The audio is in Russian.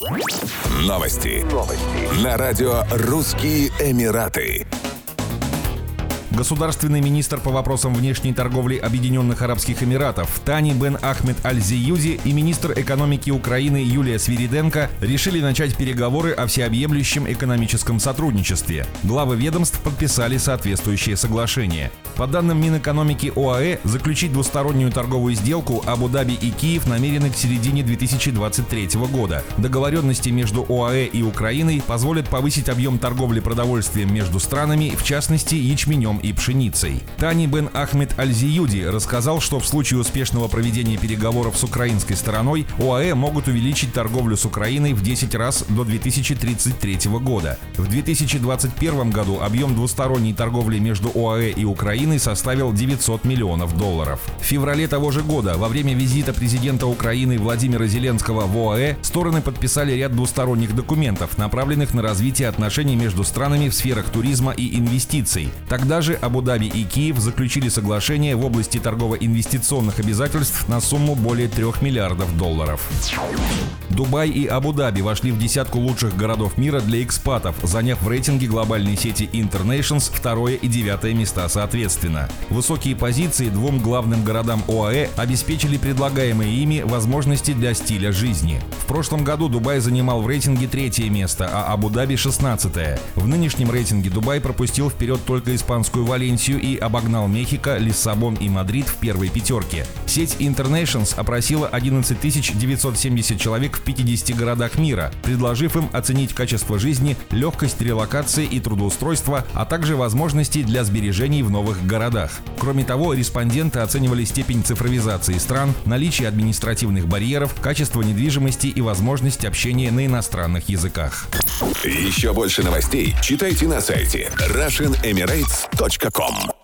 Новости. Новости. На радио «Русские Эмираты». Государственный министр по вопросам внешней торговли Объединенных Арабских Эмиратов Тани Бен Ахмед Аль-Зиюди и министр экономики Украины Юлия Свириденко решили начать переговоры о всеобъемлющем экономическом сотрудничестве. Главы ведомств подписали соответствующее соглашение. По данным Минэкономики ОАЭ, заключить двустороннюю торговую сделку Абу-Даби и Киев намерены к середине 2023 года. Договоренности между ОАЭ и Украиной позволят повысить объем торговли продовольствием между странами, в частности ячменем и пшеницей. Тани Бен Ахмед Аль-Зиюди рассказал, что в случае успешного проведения переговоров с украинской стороной ОАЭ могут увеличить торговлю с Украиной в 10 раз до 2033 года. В 2021 году объем двусторонней торговли между ОАЭ и Украиной составил 900 миллионов долларов. В феврале того же года, во время визита президента Украины Владимира Зеленского в ОАЭ, стороны подписали ряд двусторонних документов, направленных на развитие отношений между странами в сферах туризма и инвестиций. Тогда же Абу-Даби и Киев заключили соглашение в области торгово-инвестиционных обязательств на сумму более 3 миллиардов долларов. Дубай и Абу-Даби вошли в десятку лучших городов мира для экспатов, заняв в рейтинге глобальной сети Internations второе и девятое места соответственно. Высокие позиции двум главным городам ОАЭ обеспечили предлагаемые ими возможности для стиля жизни. В прошлом году Дубай занимал в рейтинге третье место, а Абу-Даби 16 -е. В нынешнем рейтинге Дубай пропустил вперед только испанскую Валенсию и обогнал Мехико, Лиссабон и Мадрид в первой пятерке. Сеть Internations опросила 11 970 человек в 50 городах мира, предложив им оценить качество жизни, легкость релокации и трудоустройства, а также возможности для сбережений в новых городах. Кроме того, респонденты оценивали степень цифровизации стран, наличие административных барьеров, качество недвижимости и возможность общения на иностранных языках. Еще больше новостей читайте на сайте RussianEmirates.com